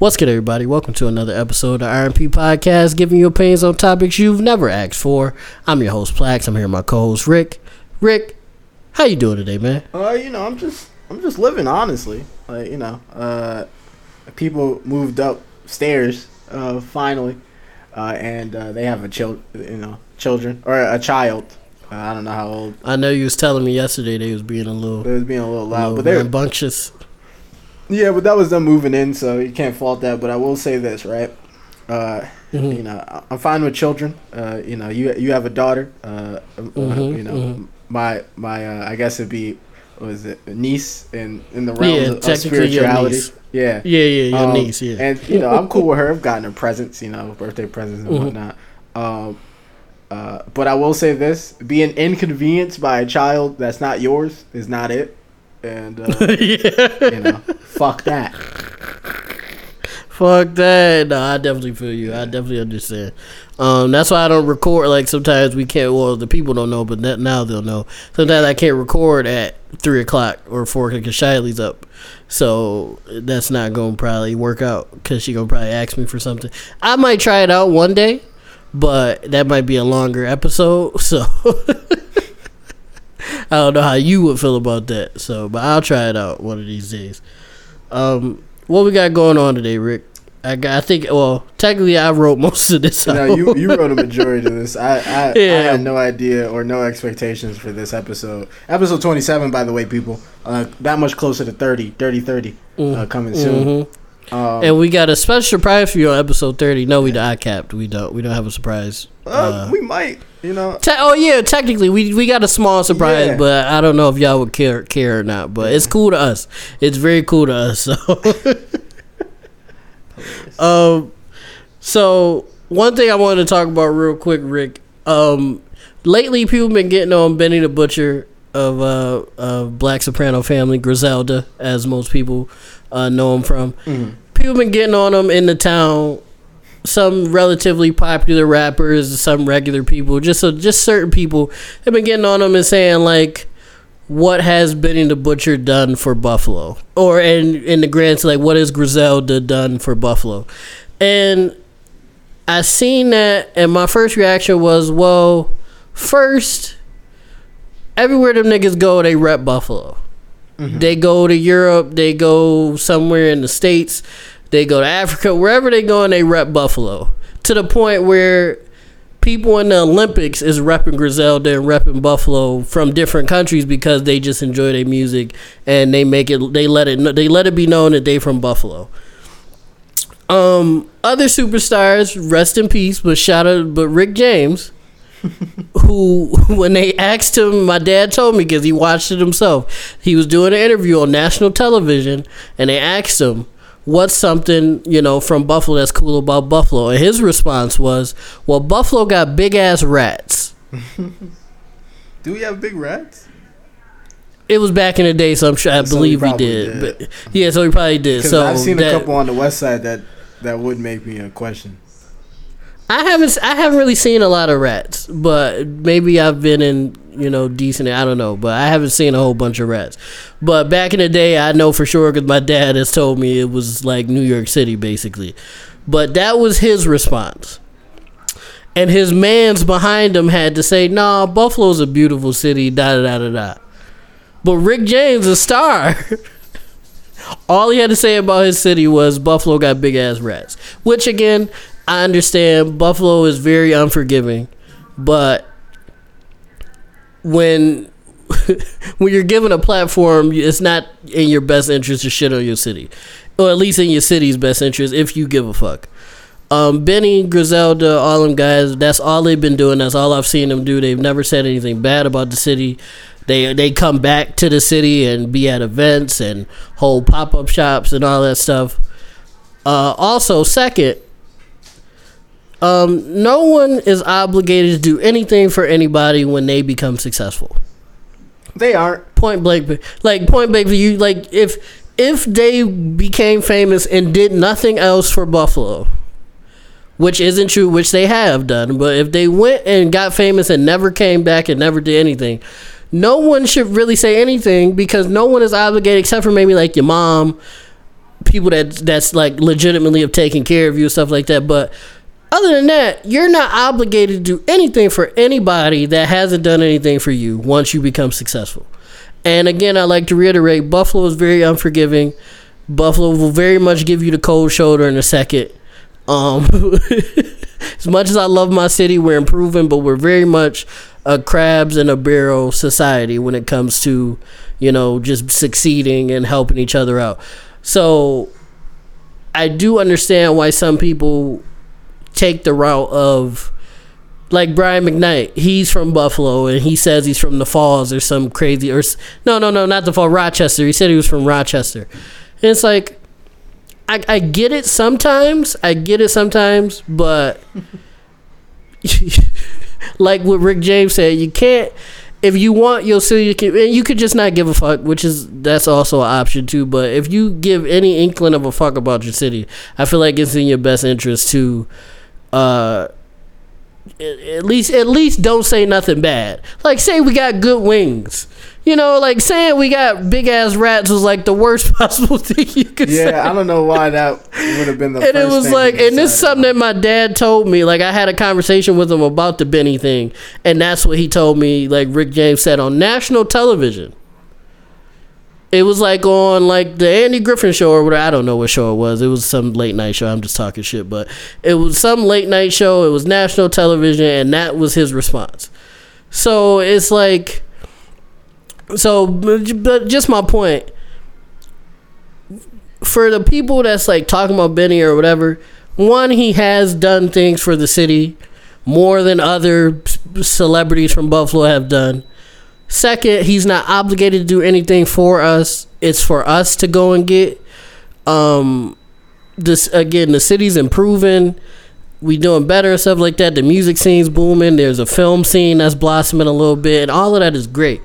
What's good, everybody? Welcome to another episode of RMP Podcast, giving you opinions on topics you've never asked for. I'm your host, Plax. I'm here with my co-host, Rick. Rick, how you doing today, man? Uh, you know, I'm just I'm just living honestly. Like, you know, uh people moved upstairs uh finally. Uh and uh, they have a child, you know, children or a child. Uh, I don't know how old. I know you was telling me yesterday they was being a little. They was being a little loud, little but they're rambunctious. Yeah, but that was them moving in, so you can't fault that. But I will say this, right? Uh, Mhm. You know, I'm fine with children. Uh, you know, you you have a daughter. Uh, uh, Mhm, you know, mhm. my my uh, I guess it'd be was it a niece in in the realms Yeah, of, of spirituality. Yeah. Yeah, yeah, your Um, niece, yeah. And you know, I'm cool with her. I've gotten her presents, you know, birthday presents and Mhm. whatnot. Um, uh, but I will say this: being inconvenienced by a child that's not yours is not it. And uh, yeah. you know, fuck that. Fuck that. No, I definitely feel you. I definitely understand. Um, that's why I don't record. Like sometimes we can't. Well, the people don't know, but that, now they'll know. Sometimes I can't record at three o'clock or four o'clock because Shiley's up. So that's not going to probably work out because she gonna probably ask me for something. I might try it out one day, but that might be a longer episode. So I don't know how you would feel about that. So, but I'll try it out one of these days. Um, what we got going on today, Rick? I got, I think. Well, technically, I wrote most of this. Know, you, you wrote a majority of this. I I, I had no idea or no expectations for this episode. Episode 27, by the way, people. Uh, that much closer to 30, 30, 30 uh, coming soon. Mhm. Um, And we got a special surprise for you on episode thirty. No, we I capped. We don't. We don't have a surprise. uh, Uh, we might, you know. te- oh yeah, technically we we got a small surprise, Yeah. but I don't know if y'all would care care or not. But it's cool to us. It's very cool to us. So, um, so one thing I wanted to talk about real quick, Rick. Um, lately people been getting on Benny the Butcher of uh of Black Soprano family, Griselda, as most people uh, know him from. Mhm. People been getting on him in the town. Some relatively popular rappers, some regular people, just so just certain people have been getting on them and saying like, "What has Benny the Butcher done for Buffalo?" Or in in the grand like, "What has Griselda done for Buffalo?" And I seen that, and my first reaction was, "Well, first, everywhere them niggas go, they rep Buffalo. Mm-hmm. They go to Europe, they go somewhere in the states, they go to Africa, wherever they go, and they rep Buffalo to the point where." People in the Olympics is repping Griselda and repping Buffalo from different countries because they just enjoy their music and they make it they let it they let it be known that they from Buffalo. Um, other superstars, rest in peace, but shout out, but Rick James, who when they asked him, my dad told me because he watched it himself. He was doing an interview on national television, and they asked him, "What's something you know from Buffalo that's cool about Buffalo?" And his response was, "Well, Buffalo got big ass rats." Do we have big rats? It was back in the day, so I'm sure I So believe we did. did. But yeah, so we probably did. So I've seen that- a couple on the west side that that would make me a question. I haven't I haven't really seen a lot of rats, but maybe I've been in you know decent. I don't know, but I haven't seen a whole bunch of rats. But back in the day, I know for sure because my dad has told me it was like New York City basically. But that was his response, and his man's behind him had to say, "Nah, Buffalo's a beautiful city." Da da da da da. But Rick James, a star. All he had to say about his city was Buffalo got big ass rats. Which again, I understand Buffalo is very unforgiving, but when when you're given a platform, it's not in your best interest to shit on your city, or at least in your city's best interest if you give a fuck. Um, Benny, Griselda, all them guys, that's all they've been doing. That's all I've seen them do. They've never said anything bad about the city. They they come back to the city and be at events and hold pop up shops and all that stuff. Uh, also, second, um, no one is obligated to do anything for anybody when they become successful. They aren't. Point blank, like point blank, you like if if they became famous and did nothing else for Buffalo, which isn't true, which they have done, but if they went and got famous and never came back and never did anything, no one should really say anything because no one is obligated except for maybe like your mom people that that's like legitimately have taken care of you and stuff like that. But other than that, you're not obligated to do anything for anybody that hasn't done anything for you once you become successful. And again, I like to reiterate Buffalo is very unforgiving. Buffalo will very much give you the cold shoulder in a second. Um, as much as I love my city, we're improving, but we're very much a crabs in a barrel society when it comes to, you know, just succeeding and helping each other out. So I do understand why some people take the route of like Brian McKnight. He's from Buffalo and he says he's from the Falls or some crazy or no no no not the Fall Rochester. He said he was from Rochester. And it's like I, I get it sometimes. I get it sometimes, but like what Rick James said, you can't. If you want your city, you can, and you could just not give a fuck, which is that's also an option too. But if you give any inkling of a fuck about your city, I feel like it's in your best interest to, uh, at least at least don't say nothing bad. Like say we got good wings. You know, like saying we got big ass rats was like the worst possible thing you could say. Yeah, I don't know why that would have been the. And it was thing like, and this is something that my dad told me. Like, I had a conversation with him about the Benny thing, and that's what he told me. Like Rick James said on national television. It was like on like the Andy Griffin show or whatever. I don't know what show it was. It was some late night show. I'm just talking shit, but it was some late night show. It was national television, and that was his response. So it's like, so but just my point for the people that's like talking about Benny or whatever, one, he has done things for the city more than other celebrities from Buffalo have done. Second, he's not obligated to do anything for us. It's for us to go and get. Um, this again, the city's improving. We doing better and stuff like that. The music scene's booming. There's a film scene that's blossoming a little bit, and all of that is great.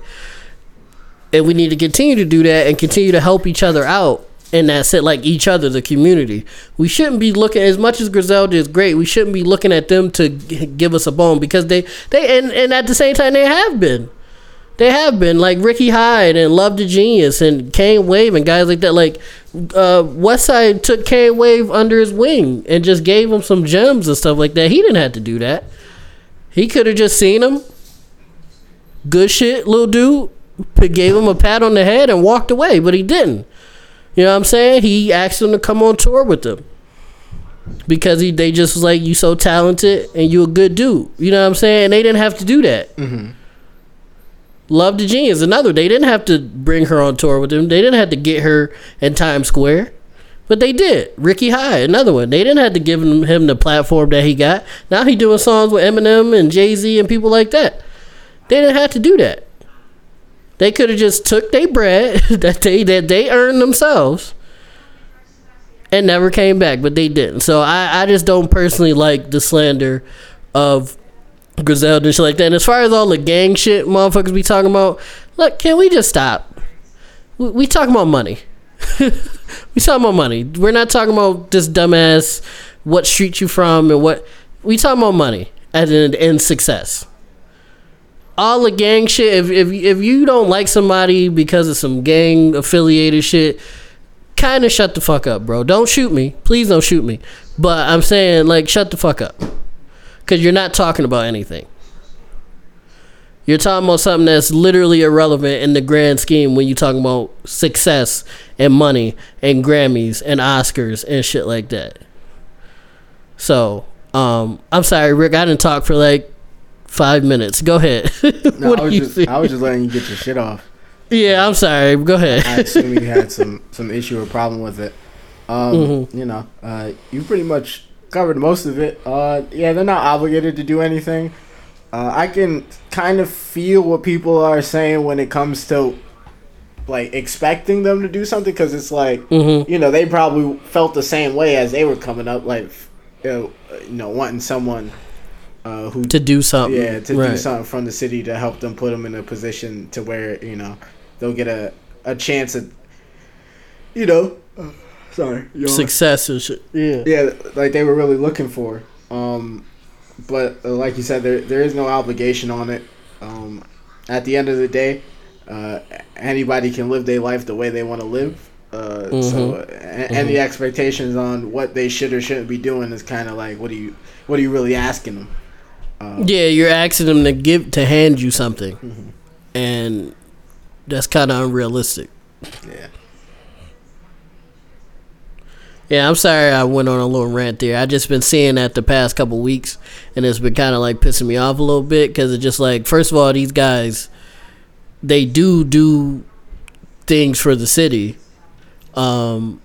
And we need to continue to do that and continue to help each other out and that's it like each other the community we shouldn't be looking as much as griselda is great we shouldn't be looking at them to give us a bone because they they and, and at the same time they have been they have been like ricky hyde and love the genius and kane wave and guys like that like uh westside took kane wave under his wing and just gave him some gems and stuff like that he didn't have to do that he could have just seen him good shit little dude gave him a pat on the head and walked away but he didn't you know what I'm saying? He asked him to come on tour with them because he they just was like you so talented and you a good dude. You know what I'm saying? They didn't have to do that. Love the Genius, another. They didn't have to bring her on tour with them. They didn't have to get her in Times Square, but they did. Ricky Hyde, another one. They didn't have to give him, him the platform that he got. Now he doing songs with Eminem and Jay Z and people like that. They didn't have to do that. They could have just took their bread that they that they earned themselves and never came back, but they didn't. So I, I just don't personally like the slander of Griselda and shit like that. And as far as all the gang shit motherfuckers be talking about, look, can we just stop? We, we talking about money. we talking about money. We're not talking about this dumbass what street you from and what we talking about money and and success all the gang shit. If if if you don't like somebody because of some gang affiliated shit, kind of shut the fuck up, bro. Don't shoot me, please. Don't shoot me. But I'm saying like shut the fuck up, cause you're not talking about anything. You're talking about something that's literally irrelevant in the grand scheme when you're talking about success and money and Grammys and Oscars and shit like that. So, um, I'm sorry, Rick. I didn't talk for like five minutes. Go ahead. No, what I do was you just? I was just letting you get your shit off. Yeah, I'm sorry. Go ahead. I assume you had some some issue or problem with it. Um, Mm-hmm. You know, uh, you pretty much covered most of it. Uh, yeah, they're not obligated to do anything. Uh, I can kind of feel what people are saying when it comes to like expecting them to do something because it's like Mhm. you know they probably felt the same way as they were coming up, like you know, you know wanting someone uh, who to do something. yeah, to do something from the city to help them put them in a position to where you know they'll get a a chance at you know. Sorry. Success and shit. Yeah. Yeah, like they were really looking for. Um, but uh, like you said, there there is no obligation on it. Um, at the end of the day, uh, anybody can live their life the way they want to live. Uh, Mm-hmm. So and, and the expectations on what they should or shouldn't be doing is kind of like what do you what are you really asking them? Yeah, you're asking them to give to hand you something, Mm-hmm. and that's kind of unrealistic. Yeah. Yeah, I'm sorry I went on a little rant there. I just been seeing that the past couple weeks, and it's been kind of like pissing me off a little bit because it's just like, first of all, these guys, they do do things for the city, um,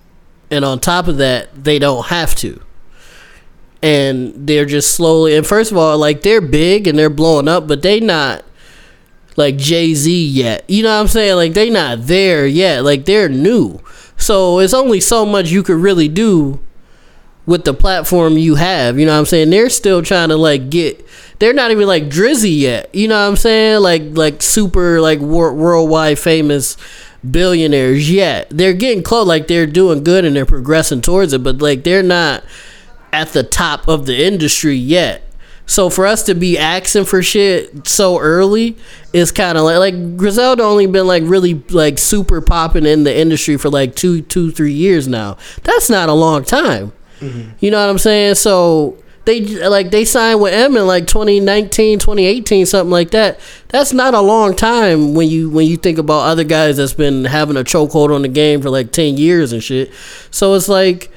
and on top of that, they don't have to, and they're just slowly. And first of all, like they're big and they're blowing up, but they not like Jay Z yet. You know what I'm saying? Like they not there yet. Like they're new. So it's only so much you could really do with the platform you have. You know what I'm saying? They're still trying to like get they're not even like Drizzy yet. You know what I'm saying? Like like super like wor- worldwide famous billionaires yet. They're getting close like they're doing good and they're progressing towards it, but like they're not at the top of the industry yet. So for us to be asking for shit so early is kind of like like Griselda only been like really like super popping in the industry for like two two three years now. That's not a long time. Mm-hmm. You know what I'm saying? So they like they signed with Em in like 2019, 2018, something like that. That's not a long time when you when you think about other guys that's been having a chokehold on the game for like 10 years and shit. So it's like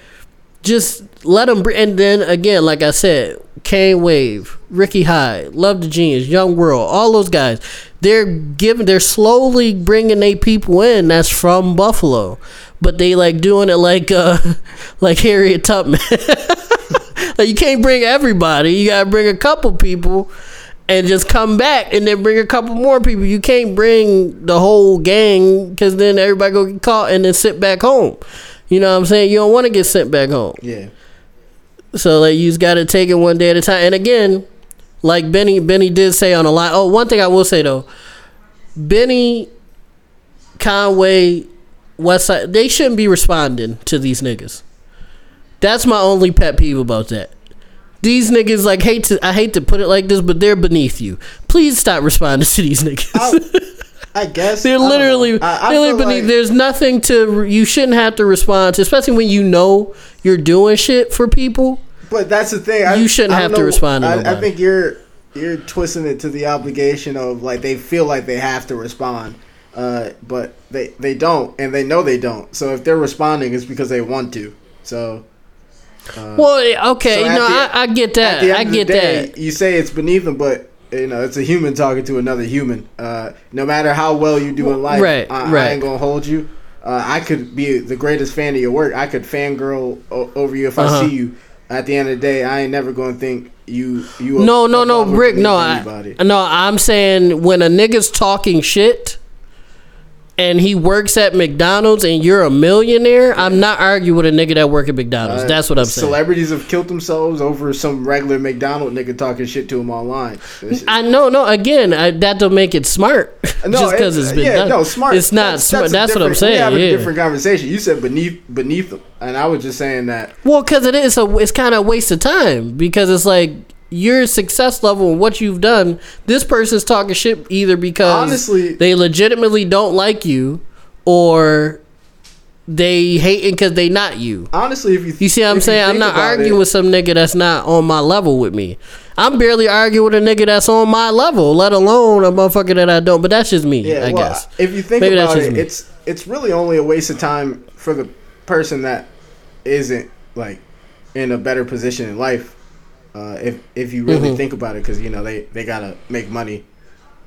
just let them. And then again, like I said, Kane Wave, Ricky Hyde, Love the Genius, Young World, all those guys. They're giving. They're slowly bringing their people in. That's from Buffalo, but they like doing it like uh like Harriet Tubman. like you can't bring everybody. You gotta bring a couple people. And just come back, and then bring a couple more people. You can't bring the whole gang, because then everybody go get caught, and then sit back home. You know what I'm saying? You don't want to get sent back home. Yeah. So like you just got to take it one day at a time. And again, like Benny Benny did say on a line. Oh, one thing I will say though, Benny, Conway, Westside, they shouldn't be responding to these niggas. That's my only pet peeve about that. These niggas like hate to I hate to put it like this, but they're beneath you. Please stop responding to these niggas. I guess They're literally. I, I they're beneath. like- There's nothing to. You shouldn't have to respond to, especially when you know you're doing shit for people. But that's the thing. I, You shouldn't have don't to respond to I, I think you're you're twisting it to the obligation of like they feel like they have to respond, uh, but they they don't, and they know they don't. So if they're responding, it's because they want to. So Well, okay, So no, the- I, I get at that. I get day, that. you say it's beneath them, but you know it's a human talking to another human. Uh, no matter how well you do in life, Right, I, right. I ain't gonna hold you. Uh, I could be the greatest fan of your work. I could fangirl o- over you if Uh-huh. I see you. At the end of the day, I ain't never gonna think you you. No, no, no, Rick. No, I, no. I'm saying when a nigga's talking shit, and he works at McDonald's, and you're a millionaire, I'm not arguing with a nigga that work at McDonald's. Uh, That's what I'm saying. Celebrities have killed themselves over some regular McDonald nigga talking shit to him online. It's- I know, no. Again, I, that don't make it smart. No, just because it- it's been yeah, done. no, smart. It's not smart. That's, a what I'm saying. We have a yeah. different conversation. You said beneath beneath them, and I was just saying that. Well, because it is a, it's kind of a waste of time because it's like your success level and what you've done. This person's talking shit either because Honestly- they legitimately don't like you, or they hating because they not you. Honestly, if you You see what I'm saying? I'm not arguing it- with some nigga that's not on my level with me. I'm barely arguing with a nigga that's on my level, let alone a motherfucker that I don't. But that's just me, Yeah, I well, guess. if you think Maybe about it, me. it's it's really only a waste of time for the person that isn't like in a better position in life. Uh, if if you really Mhm. think about it, because you know they they gotta make money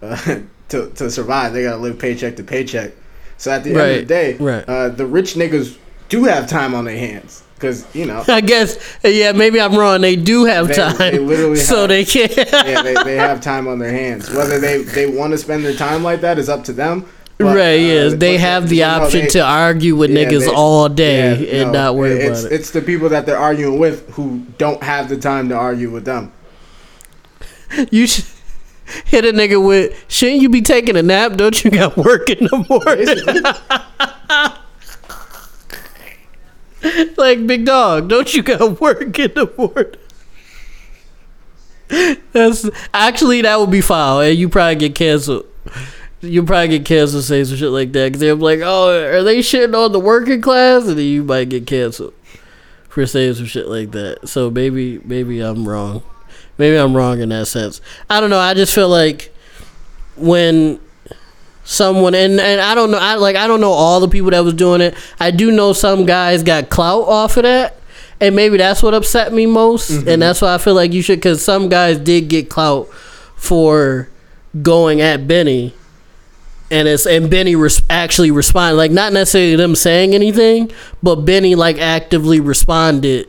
uh, to to survive. They gotta live paycheck to paycheck. So at the end of the day, right. uh, the rich niggas do have time on their hands because you know I guess, yeah, maybe I'm wrong. They do have They- time, they literally so have- they can't. yeah, they, they have time on their hands. Whether they, they want to spend their time like that is up to them. But, right, uh. They have the option they- to argue with yeah, niggas they- all day yeah, and no, not worry it's, about it. It's the people that they're arguing with who don't have the time to argue with them. You should hit a nigga with, shouldn't you be taking a nap? Don't you got work in the morning? Like, big dog, don't you got work in the morning? That's actually that would be foul, and you probably get canceled. You probably get canceled saying some shit like that because they're like, "Oh, are they shitting on the working class?" And then you might get canceled for saying some shit like that. So maybe, maybe I'm wrong. Maybe I'm wrong in that sense. I don't know. I just feel like when someone and and I don't know. I like I don't know all the people that was doing it. I do know some guys got clout off of that. And maybe that's what upset me most, and mm-hmm. that's why I feel like you should, because some guys did get clout for going at Benny, and it's and Benny res- actually responded, like not necessarily them saying anything, but Benny like actively responded,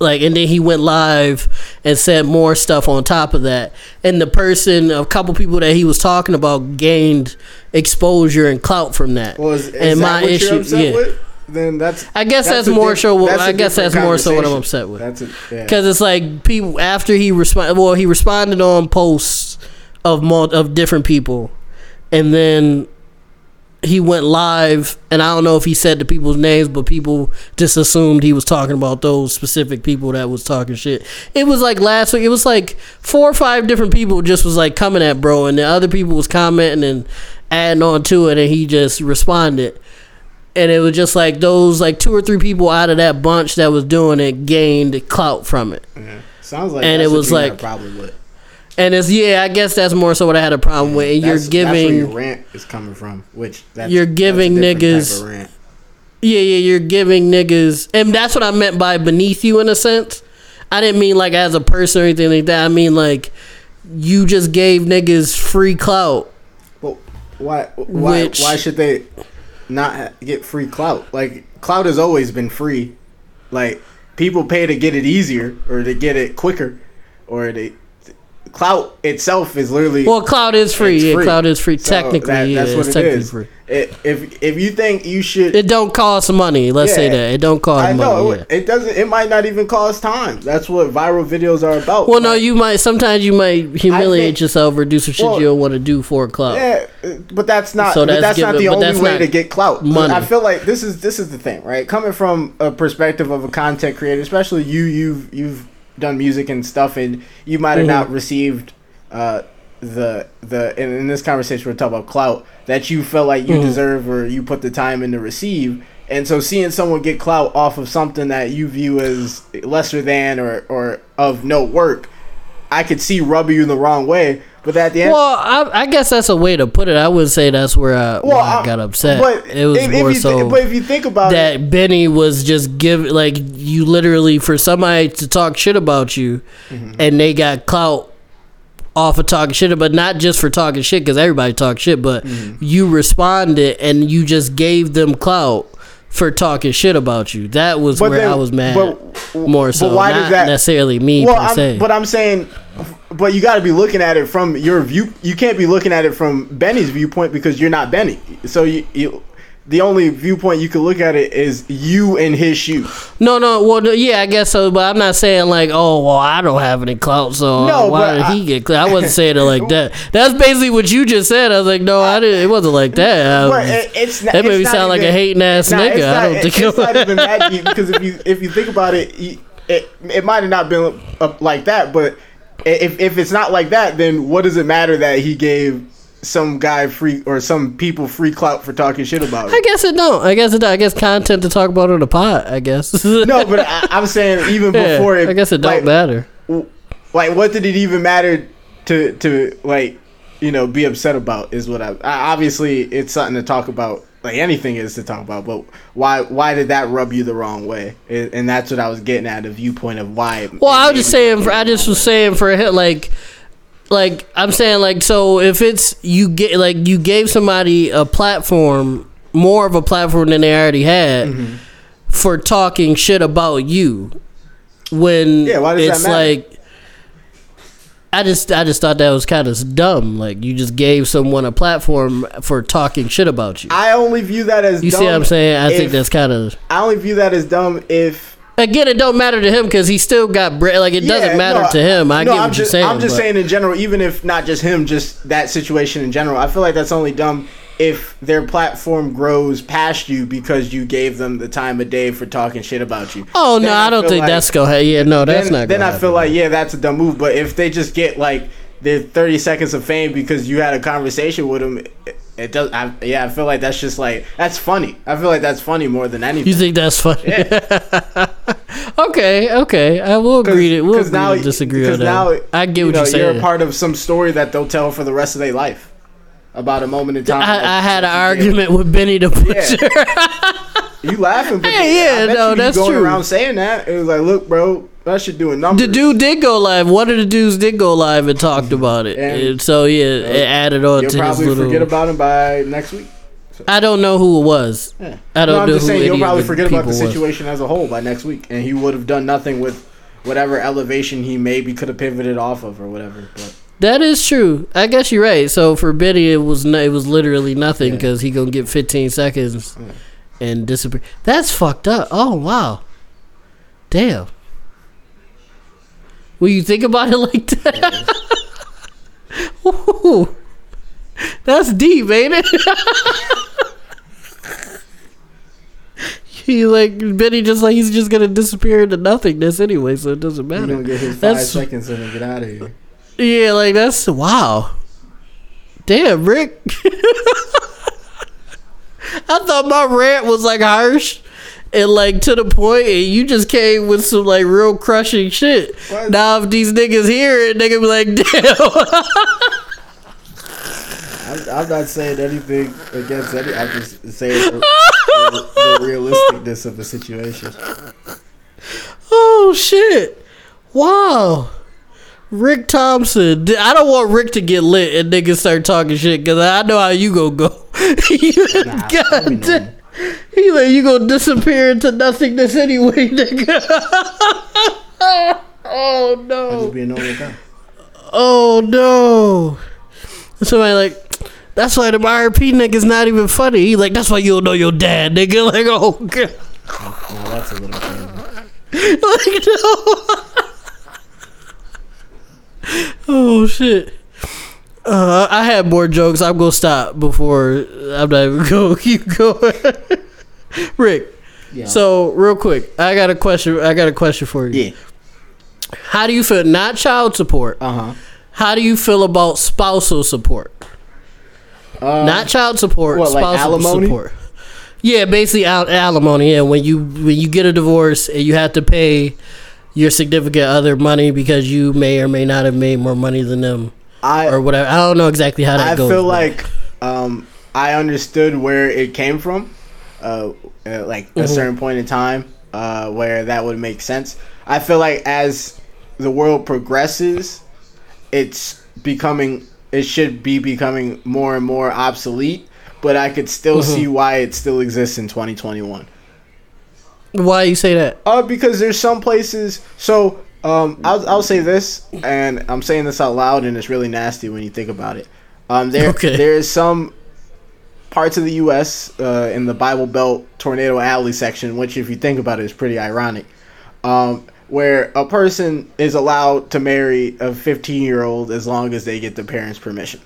like and then he went live and said more stuff on top of that, and the person, a couple people that he was talking about, gained exposure and clout from that. Well, is, is and that what you're upset with? Then that's. I guess that's, a more diff- so. What, that's I guess that's more so what I'm upset with. That's a, yeah. Because it's like people after he responded. Well, he responded on posts of of different people, and then he went live. And I don't know if he said the people's names, but people just assumed he was talking about those specific people that was talking shit. It was like last week. It was like four or five different people just was like coming at bro, and the other people was commenting and adding on to it, and he just responded and it was just like those like two or three people out of that bunch that was doing it gained clout from it Yeah. Sounds like And that's it was you had a like- problem with. And it's yeah i guess that's more so what i had a problem with and you're That's- that's where giving your rant is coming from, which that's, You're that's giving niggas- yeah yeah you're giving niggas and that's what i meant by beneath you in a sense i didn't mean like as a person or anything like that i mean like you just gave niggas free clout But why? Why? Which- why should they not get free clout? Like clout has always been free. Like people pay to get it easier or to get it quicker, or they clout itself is literally well cloud is free It's yeah free. cloud is free So technically that- yeah that's what it's it technically is. free It, if if you think you should, it don't cost money let's say that it don't cost I money know yeah. it doesn't. It might not even cost time. That's what viral videos are about. Well, no, you might. Sometimes you might humiliate think- yourself or do some shit Well, you don't want to do for a club. Yeah, but that's not. So that's that's not the only that's way to get clout. money. I feel like this is this is the thing, right? Coming from a perspective of a content creator, especially you, you've you've done music and stuff, and you might have Mhm. not received uh, the the. And in this conversation, we're talking about clout that you felt like you Mhm. deserve or you put the time in to receive. And so, seeing someone get clout off of something that you view as lesser than or or of no work, I could see rubbing you the wrong way. But at the end, Well, I, I guess that's a way to put it. I wouldn't say that's where I, where I I- got upset. But it was if, more if you so thi- but if you think about it, that Benny was just give like you literally for somebody to talk shit about you, Mm-hmm. and they got clout off of talking shit, but not just for talking shit because everybody talks shit. But Mm-hmm. you responded and you just gave them clout for talking shit about you. That was But where then- I was mad. but- more so, but why not does that- necessarily me well, I'm, but I'm saying, but you got to be looking at it from your view. You can't be looking at it from Benny's viewpoint because you're not Benny. So you, you the only viewpoint you can look at it is you in his shoes. No, no. Well, yeah, I guess so. But I'm not saying like, oh, well, I don't have any clout, so No, why did I- he get clout? I wasn't saying it like that. That's basically what you just said. I was like, no, I didn't. It wasn't like that. I was- it, it's not, that made me not sound like a hating ass nigga. I don't it- think it's not even that deep because if you if you think about it, you, it it might have not been like that. But if if it's not like that, then what does it matter that he gave some guy free or some people free clout for talking shit about it. I guess it don't. I guess it. Don't. I guess content to talk about on the pot. I guess. No, but I, I'm saying even Yeah, before it. I guess it don't like, matter. Like, what did it even matter to to like you know be upset about? Is what I, I obviously it's something to talk about. Like anything is to talk about, but why why did that rub you the wrong way? And and that's what I was getting at the viewpoint of why. Well, I was just saying. For, I just was saying for him, like, like I'm saying, like, so if it's you get like you gave somebody a platform, more of a platform than they already had, Mm-hmm. for talking shit about you, when Yeah, why does that it's matter? like. I just, I just thought that was kind of dumb. Like you just gave someone a platform for talking shit about you. I only view that as you dumb see what I'm saying? I think that's kind of I only view that as dumb if again. It don't matter to him because he still got bread. Like it doesn't Yeah, matter no, to him. I no, get what I'm you're just, saying. I'm just but- saying in general, even if not just him, just that situation in general. I feel like that's only dumb if their platform grows past you because you gave them the time of day for talking shit about you. Oh no, Then I don't think like- that's gonna. Yeah, no, that's then, not. Then I feel happen. like yeah, that's a dumb move. But if they just get like their 30 seconds of fame because you had a conversation with them, it does. I, yeah, I feel like that's just like that's funny. I feel like that's funny more than anything. You think that's funny? okay, okay. I will agree to we'll agree now, to disagree on that. now I get you what know, you're saying. You're a part of some story that they'll tell for the rest of their life about a moment in time. I, I had an argument with Benny the Butcher. You laughing? But Hey, yeah, no, you that's going true. around saying that. It was like, look, bro, that shit doing numbers. the dude did go live. One of the dudes did go live and talked about it. And- And so yeah, it added on You'll to his little. forget about him by next week. I don't know who it was. Yeah. I don't no, I'm know just saying you'll probably forget about the people was. situation as a whole by next week, and he would have done nothing with whatever elevation he maybe could have pivoted off of or whatever. But That is true. I guess you're right. So for Benny, it was no, it was literally nothing Yeah. because he gonna get 15 seconds Yeah. and disappear. That's fucked up. Oh wow, damn. Will you think about it like that? Ooh. That's deep, ain't it? he like Benny just like he's just gonna disappear into nothingness anyway, so it doesn't he's matter. gonna get his five That's- seconds and then get out of here. Yeah, like that's wow. Damn, Rick. I thought my rant was like harsh and like to the point, and you just came with some like real crushing shit. What? Now if these niggas hear it, they gonna be like, damn. I'm, I'm not saying anything against any. I'm just saying the, the, realisticness of the situation. oh shit! Wow. Rick Thompson. I don't want Rick to get lit and niggas start talking shit because I know how you gonna go. Nah, God damn. He like you gonna disappear into nothingness anyway, nigga. oh no! be a normal guy. Oh no! Somebody like. That's why the RP nigga's not even funny. He like, that's why you don't know your dad, nigga. Like, oh god. Now that's a little crazy. like no. oh shit. Uh, I had more jokes. I'm gonna stop before I'm not even gonna keep going. Rick, Yeah. so real quick, I got a question. I got a question for you. yeah. How do you feel? Not child support. Uh huh. How do you feel about spousal support? Uh, Not child support. what, like spousal alimony? support. Yeah, basically al- alimony. Yeah, when you when you get a divorce and you have to pay your significant other money because you may or may not have made more money than them I or whatever. I don't know exactly how that I goes. feel but- like um, I understood where it came from, uh, uh, like a Mhm. certain point in time uh, where that would make sense. I feel like as the world progresses, it's becoming it should be becoming more and more obsolete. But I could still Mhm. see why it still exists in 2021. why you say that? Uh, because there's some places. So, um, I'll, I'll say this, and I'm saying this out loud, and it's really nasty when you think about it. Um, there, Okay. there is some parts of the U.S. Uh, in the Bible Belt Tornado Alley section, which, if you think about it, is pretty ironic, um, where a person is allowed to marry a 15 year old as long as they get the parents' permission.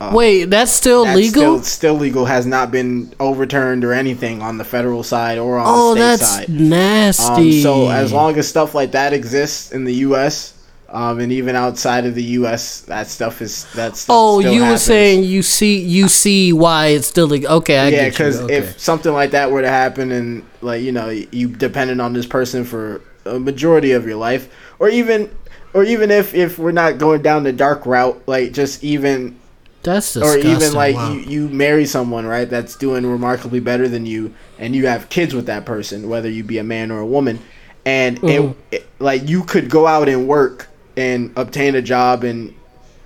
Wait, that's still That's legal? Still, still legal. Has not been overturned or anything on the federal side or on oh, the state that's side. nasty. Um, so as long as stuff like that exists in the U.S. Um, and even outside of the U.S., that stuff is that oh, you were saying you see you see why it's still legal. Okay, I yeah, because Okay. if something like that were to happen, and like you know, you depended on this person for a majority of your life, or even, or even if if we're not going down the dark route, like just even that's or even like wow. you, you marry someone right that's doing remarkably better than you and you have kids with that person whether you be a man or a woman and Mhm. it, it like you could go out and work and obtain a job and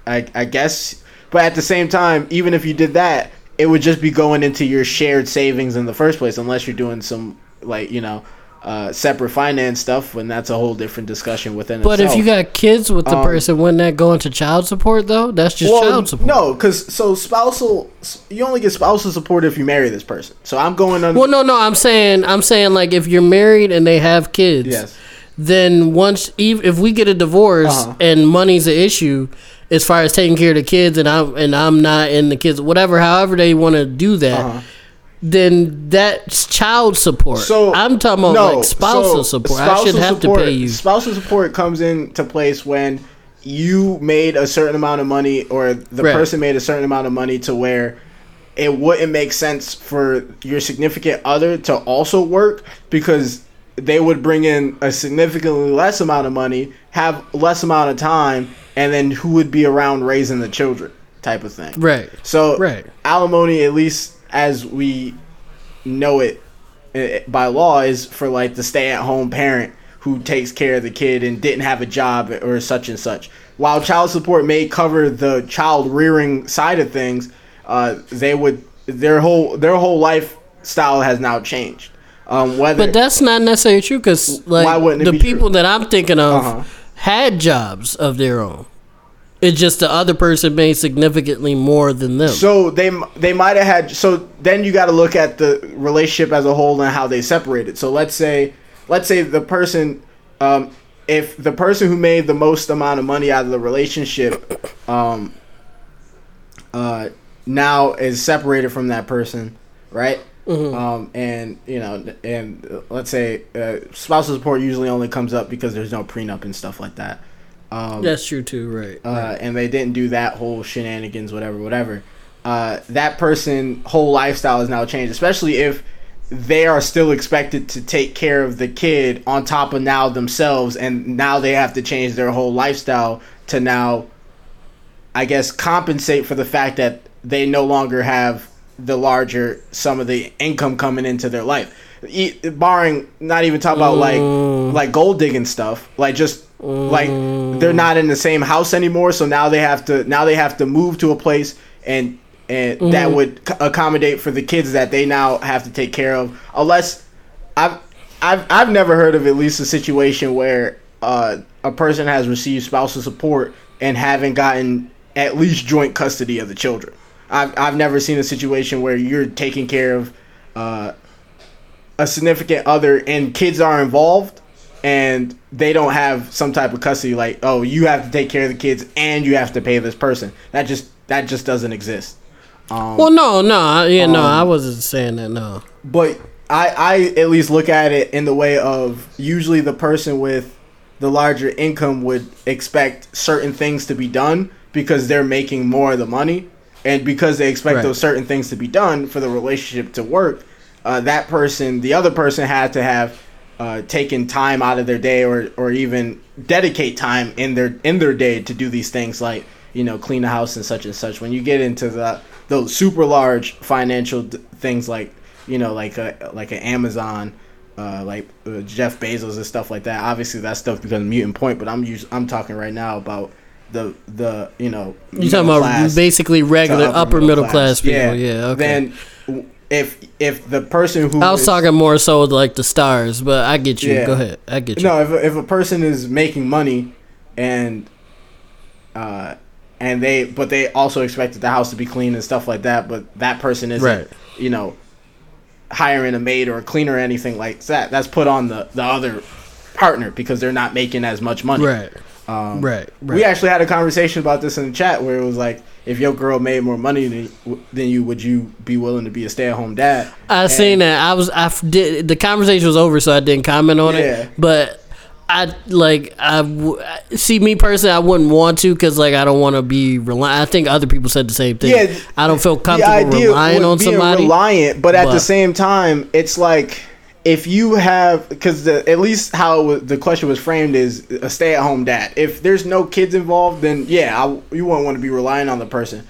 I, I guess but at the same time even if you did that it would just be going into your shared savings in the first place unless you're doing some like you know uh, separate finance stuff when that's a whole different discussion within But itself. if you got kids with the Um, person, wouldn't that go into child support though? That's just child support. No, because so spousal, you only get spousal support if you marry this person. So I'm going on. Well, no, no. I'm saying, I'm saying, like, if you're married and they have kids, yes, then once, if we get a divorce Uh-huh. and money's an issue, as far as taking care of the kids, and I'm and I'm not in the kids, whatever, however they want to do that, uh-huh. Then that's child support. So I'm talking about no, like spousal so support. I spousal should have support- to pay you. Spousal support comes into place when you made a certain amount of money, or the Right. person made a certain amount of money to where it wouldn't make sense for your significant other to also work because they would bring in a significantly less amount of money, have less amount of time, and then who would be around raising the children type of thing. Right. So Right. alimony, at least as we know it eh, by law, is for like the stay-at-home parent who takes care of the kid and didn't have a job or such and such. While child support may cover the child rearing side of things, uh, they would their whole their whole lifestyle has now changed. Um, whether But that's not necessarily true because Why like wouldn't it the people true? that I'm thinking of Uh-huh. had jobs of their own. It's just the other person made significantly more than them. So they they might have had. So then you got to look at the relationship as a whole and how they separated. So let's say let's say the person, um, if the person who made the most amount of money out of the relationship, um, uh, now is separated from that person, right? Um, and you know, and let's say uh, spousal support usually only comes up because there's no prenup and stuff like that. Um, that's true too, right? uh, and they didn't do that whole shenanigans, whatever, whatever. Uh, that person whole lifestyle has now changed, especially if they are still expected to take care of the kid on top of now themselves, and now they have to change their whole lifestyle to now, I guess, compensate for the fact that they no longer have the larger sum of the income coming into their life. E- barring not even talk about like like gold digging stuff, like just like they're not in the same house anymore, so now they have to now they have to move to a place and and that would c- accommodate for the kids that they now have to take care of. Unless I've I've I've never heard of at least a situation where uh, a person has received spousal support and haven't gotten at least joint custody of the children. I've I've never seen a situation where you're taking care of uh, a significant other and kids are involved and they don't have some type of custody like oh you have to take care of the kids and you have to pay this person that just that just doesn't exist um, well, no, no, I- yeah, no, um, I wasn't saying that. No, but I, I at least look at it in the way of usually the person with the larger income would expect certain things to be done because they're making more of the money and because they expect Right. those certain things to be done for the relationship to work uh, that person the other person had to have uh, taken time out of their day or, or even dedicate time in their in their day to do these things like you know clean the house and such and such when you get into the those super large financial d- things like you know like a like an Amazon uh, like uh, Jeff Bezos and stuff like that obviously that stuff becomes mutant point but I'm us- I'm talking right now about the the you know you talking about class basically regular upper, middle class, people? Yeah, yeah. okay. then if if the person who I was is- talking more so with like the stars, but I get you. Yeah. Go ahead, I get you. no, if a, if a person is making money and uh and they but they also expected the house to be clean and stuff like that, but that person isn't Right. you know hiring a maid or a cleaner or anything like that. That's put on the the other partner because they're not making as much money. Right, Um, right, right. We actually had a conversation about this in the chat where it was like, if your girl made more money than, than you, would you be willing to be a stay at home dad? I seen that. I was I f- did the conversation was over, so I didn't comment on Yeah. it. But I like I w- see me personally. I wouldn't want to because like I don't want to be reliant. I think other people said the same thing. Yeah, I don't feel comfortable relying on somebody. reliant, but at the same time, it's like if you have because at least how the question was framed is a stay-at-home dad. If there's no kids involved, then yeah, I, you won't want to be relying on the person.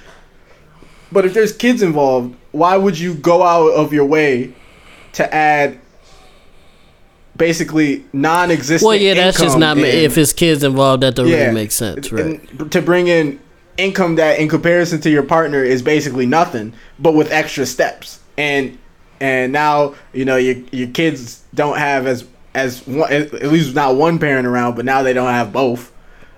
But if there's kids involved, why would you go out of your way to add basically non-existent? well, yeah, that's just not in- if it's kids involved. That doesn't really make sense, right? to bring in income that, in comparison to your partner, is basically nothing, but with extra steps. And and now you know your your kids don't have as as one, at least not one parent around, but now they don't have both.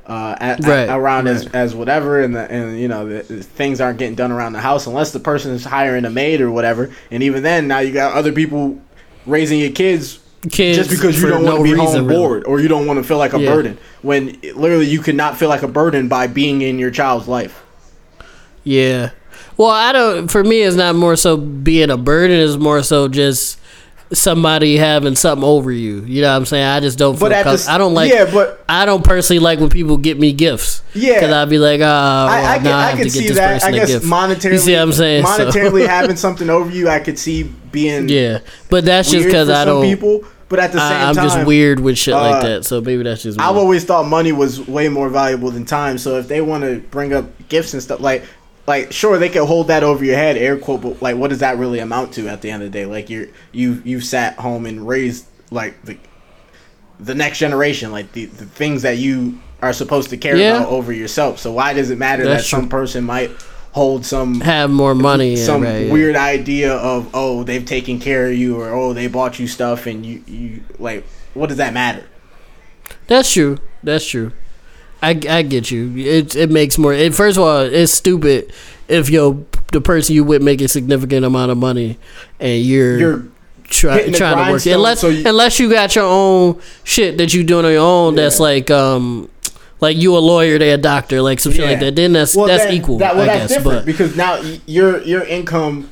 Uh, at, at- around as, right. as whatever, and the, and you know the, things aren't getting done around the house unless the person is hiring a maid or whatever. And even then, now you got other people raising your kids Kids just because you don't want no to be reason, home really. bored or you don't want to feel like a Yeah. burden when literally you cannot feel like a burden by being in your child's life Yeah. Well, I don't. For me, it's not more so being a burden. It's more so just somebody having something over you. You know what I'm saying? I just don't. Feel But the I don't like. yeah, but- I don't personally like when people get me gifts. Yeah. because I'd be like, oh, well, I, I can, now I, I have can to get see this that. person I a guess gift. monetarily, You see what I'm saying? So- monetarily having something over you, I could see being yeah, but that's just because I don't. people. But at the same I, I'm time, just weird with shit like uh, that. So maybe that's just. Me. I've always thought money was way more valuable than time. So if they want to bring up gifts and stuff, like, like sure they can hold that over your head, air quote, but like, what does that really amount to at the end of the day? Like you're you you sat home and raised like the the next generation, like the the things that you are supposed to care Yeah. about over yourself. So why does it matter That's that some true. person might hold some have more money. yeah, some right, yeah. weird idea of oh they've taken care of you or oh they bought you stuff and you you like what does that matter? That's true. That's true. I, I get you. It it makes more. It, first of all, it's stupid if yo the person you with make a significant amount of money and you're, You're try, trying to work grindstone, unless so you- unless you got your own shit that you doing on your own. That's like um like you a lawyer, they a doctor, like some shit like that. Then that's that's then equal. That, well, I that's guess, different but because now your your income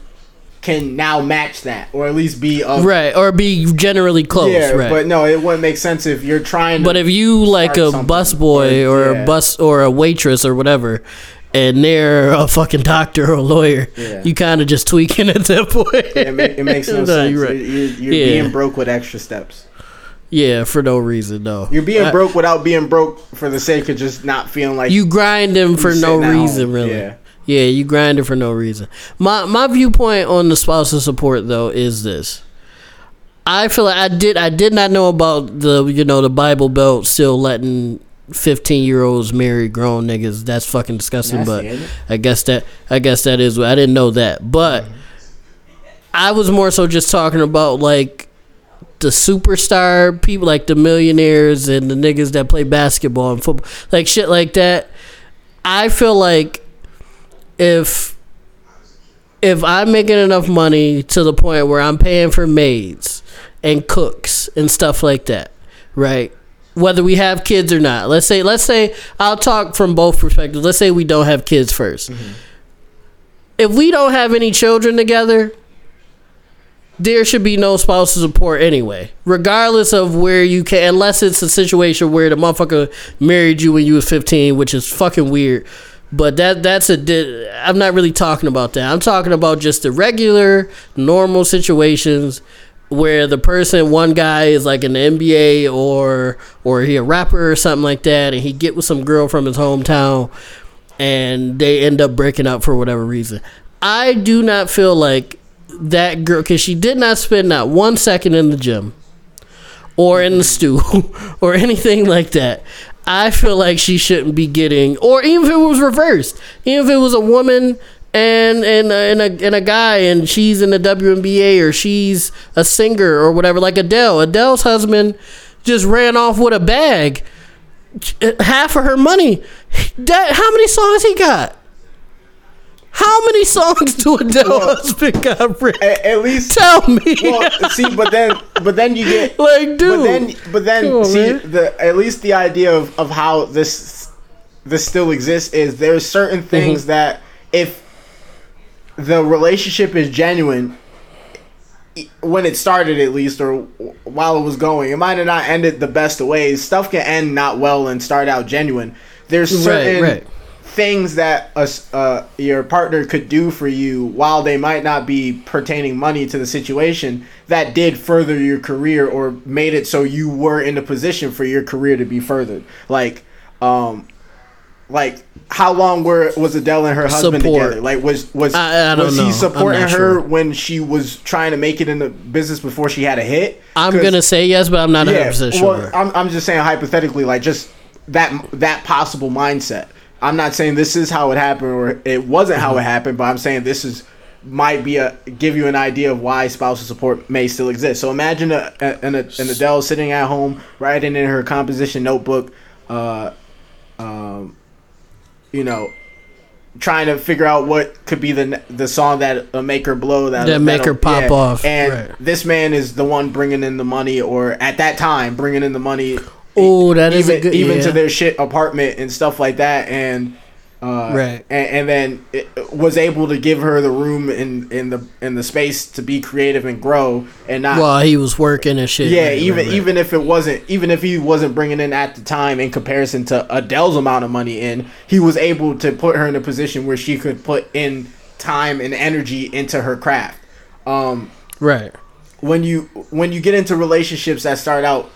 can now match that, or at least be right or be generally close. Yeah, right. but no, it wouldn't make sense if you're trying. To, But if you like a something, bus boy or- yeah. a bus or a waitress or whatever, and they're a fucking doctor or a lawyer, Yeah. you kind of just tweaking at that point. it, it makes no, No, sense. you're right. You're, you're Yeah. being broke with extra steps. yeah, for no reason, no. You're being I- broke without being broke for the sake of just not feeling like You grind them for no reason, home. really. Yeah. Yeah, you grinding for no reason. My my viewpoint on the spousal support though is this. I feel like I did I did not know about the you know the Bible Belt still letting fifteen year olds marry grown niggas. That's fucking disgusting. Nasty, but? I guess that I guess that is I didn't know that. But mm-hmm. I was more so just talking about like the superstar people, like the millionaires and the niggas that play basketball and football, like shit like that. I feel like if if I'm making enough money to the point where I'm paying for maids and cooks and stuff like that, right? Whether we have kids or not. Let's say let's say I'll talk from both perspectives. Let's say we don't have kids 1st mm-hmm. If we don't have any children together, there should be no spousal support anyway, regardless of where you can, unless it's a situation where the motherfucker married you when you was 15, which is fucking weird. But that that's a. di- I'm not really talking about that. I'm talking about just the regular, normal situations where the person, one guy is like the NBA or or he a rapper or something like that, and he get with some girl from his hometown, and they end up breaking up for whatever reason. I do not feel like that girl because she did not spend not one second in the gym or in the mm-hmm. stew or anything like that. I feel like she shouldn't be getting, or even if it was reversed, even if it was a woman and and uh, and a and a guy and she's in the WNBA or she's a singer or whatever, like Adele. Adele's husband just ran off with a bag, half of her money. That how many songs he got? How many songs do Adele Well, husband got? Rick? at, at least Tell me. well, see, but then but then you get like, dude. But then, but then, on, see man. the at least the idea of, of how this this still exists is there's certain Mm-hmm. things that if the relationship is genuine when it started at least or while it was going it might have not ended the best of ways stuff can end not well and start out genuine there's Right, certain right. Things that a uh, your partner could do for you while they might not be pertaining money to the situation that did further your career or made it so you were in a position for your career to be furthered like um like how long were was Adele and her husband Support. together like was was I- I was know. he supporting her sure. when she was trying to make it in the business before she had a hit I'm gonna say yes, but I'm not 100 percent sure. well, I'm, I'm just saying hypothetically, like just that that possible mindset. I'm not saying this is how it happened or it wasn't how Mm-hmm. it happened, but I'm saying this is might be a give you an idea of why spousal support may still exist. So imagine a, a, an, an Adele sitting at home writing in her composition notebook, uh, um, you know, trying to figure out what could be the the song that uh, make her blow that That make her pop off, and right. this man is the one bringing in the money, or at that time bringing in the money. Oh, that is even a good- even yeah. to their shit apartment and stuff like that, and uh, Right. And, and then it was able to give her the room in in the in the space to be creative and grow, and not While he was working and shit. yeah, Right, even right. even if it wasn't, even if he wasn't bringing in at the time in comparison to Adele's amount of money in, he was able to put her in a position where she could put in time and energy into her craft. Um, right. when you when you get into relationships that start out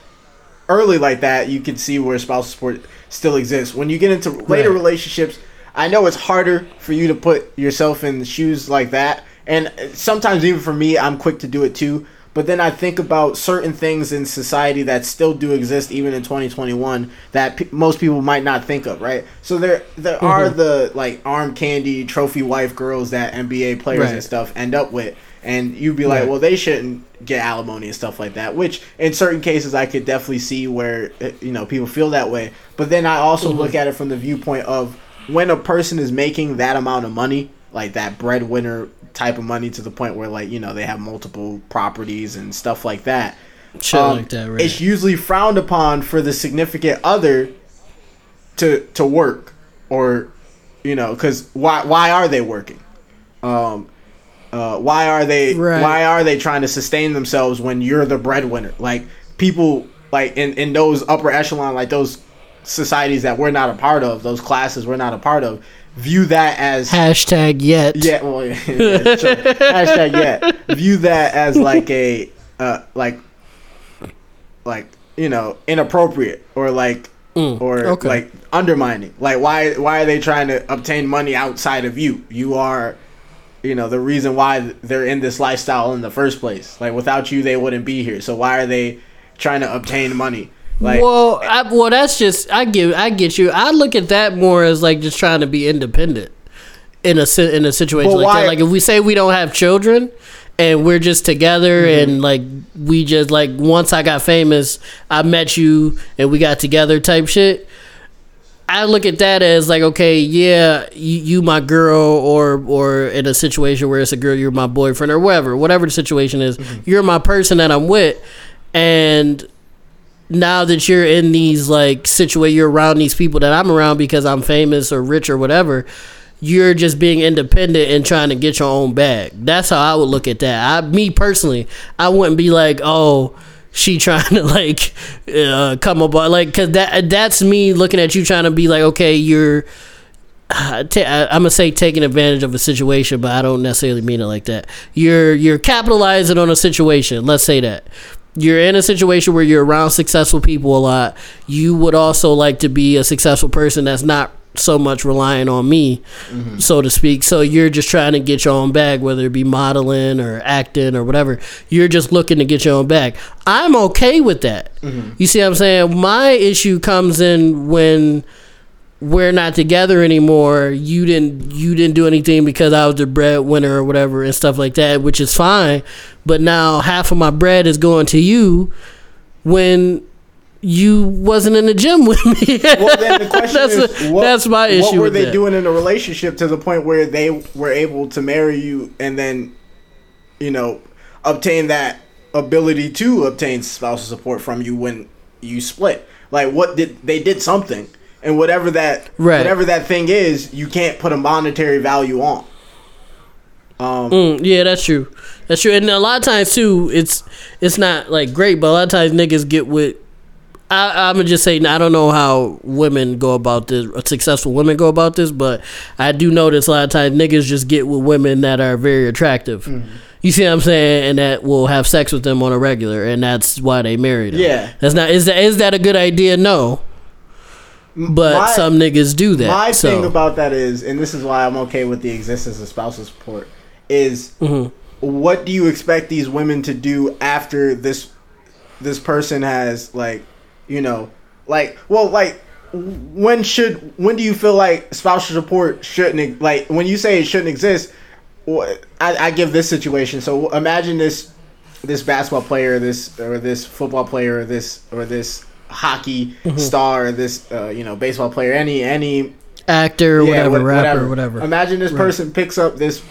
early like that, you can see where spousal support still exists. When you get into later Right. relationships, I know it's harder for you to put yourself in the shoes like that, and sometimes even for me, I'm quick to do it too. But then I think about certain things in society that still do exist even in 2021 that pe- most people might not think of, right? So there there are mm-hmm. the like arm candy trophy wife girls that NBA players and stuff end up with, and you'd be like, Right. well, they shouldn't get alimony and stuff like that. Which in certain cases I could definitely see where uh, you know people feel that way. But then I also look at it from the viewpoint of when a person is making that amount of money, like that breadwinner type of money, to the point where like you know they have multiple properties and stuff like that. Shit um, like that, right. It's usually frowned upon for the significant other to to work or you know because why why are they working um uh why are they Right. why are they trying to sustain themselves when you're the breadwinner like people like in in those upper echelon like those societies that we're not a part of those classes we're not a part of view that as Hashtag yet. yeah, well, yeah, hashtag yet. View that as like a uh, like like you know inappropriate or like Mm, or okay. like undermining. Like why why are they trying to obtain money outside of you? You are you know the reason why they're in this lifestyle in the first place. Like without you, they wouldn't be here. So why are they trying to obtain money? Like well, I, well, that's just I give I get you. I look at that more as like just trying to be independent in a in a situation like why- that. Like if we say we don't have children and we're just together Mm-hmm. and like we just like once I got famous, I met you and we got together type shit. I look at that as like, okay, yeah, you, you my girl, or or in a situation where it's a girl, you're my boyfriend, or whatever, whatever the situation is, mm-hmm. you're my person that I'm with, and now that you're in these like situation, you're around these people that I'm around because I'm famous or rich or whatever. You're just being independent and trying to get your own bag. That's how I would look at that. I, me personally, I wouldn't be like, oh, she trying to like uh, come about like because that that's me looking at you trying to be like, okay, you're. I'm gonna say taking advantage of a situation, but I don't necessarily mean it like that. You're you're capitalizing on a situation. Let's say that you're in a situation where you're around successful people a lot. You would also like to be a successful person that's not so much relying on me, mm-hmm. so to speak. So you're just trying to get your own bag, whether it be modeling or acting or whatever. You're just looking to get your own bag. I'm okay with that. Mm-hmm. You see what I'm saying? My issue comes in when we're not together anymore. You didn't you didn't do anything because I was the breadwinner or whatever and stuff like that, which is fine. But now half of my bread is going to you when you wasn't in the gym with me. Well, then the question that's is, a- what, that's my issue What were they that. doing in a relationship to the point where they were able to marry you and then, you know, obtain that ability to obtain spousal support from you when you split? Like, what did they did something, and whatever that Right. whatever that thing is, you can't put a monetary value on. Um, Mm, yeah, that's true. That's true. And a lot of times too, it's it's not like great, but a lot of times niggas get with. I, I'm just saying I don't know how women go about this. Successful women go about this, but I do notice a lot of times niggas just get with women that are very attractive. You see what I'm saying, and that will have sex with them on a regular, and that's why they married them. Yeah. that's not is that is that a good idea? No, but my- some niggas do that. My so. thing about that is, and this is why I'm okay with the existence of spousal support, is Mhm. what do you expect these women to do after this this person has like, you know, like well, like when should when do you feel like spousal support shouldn't like when you say it shouldn't exist? I, I give this situation. So imagine this this basketball player, this or this football player, or this or this hockey Mm-hmm. star, or this uh, you know baseball player, any any actor, yeah, whatever, what- rapper, whatever. Imagine this Right. person picks up this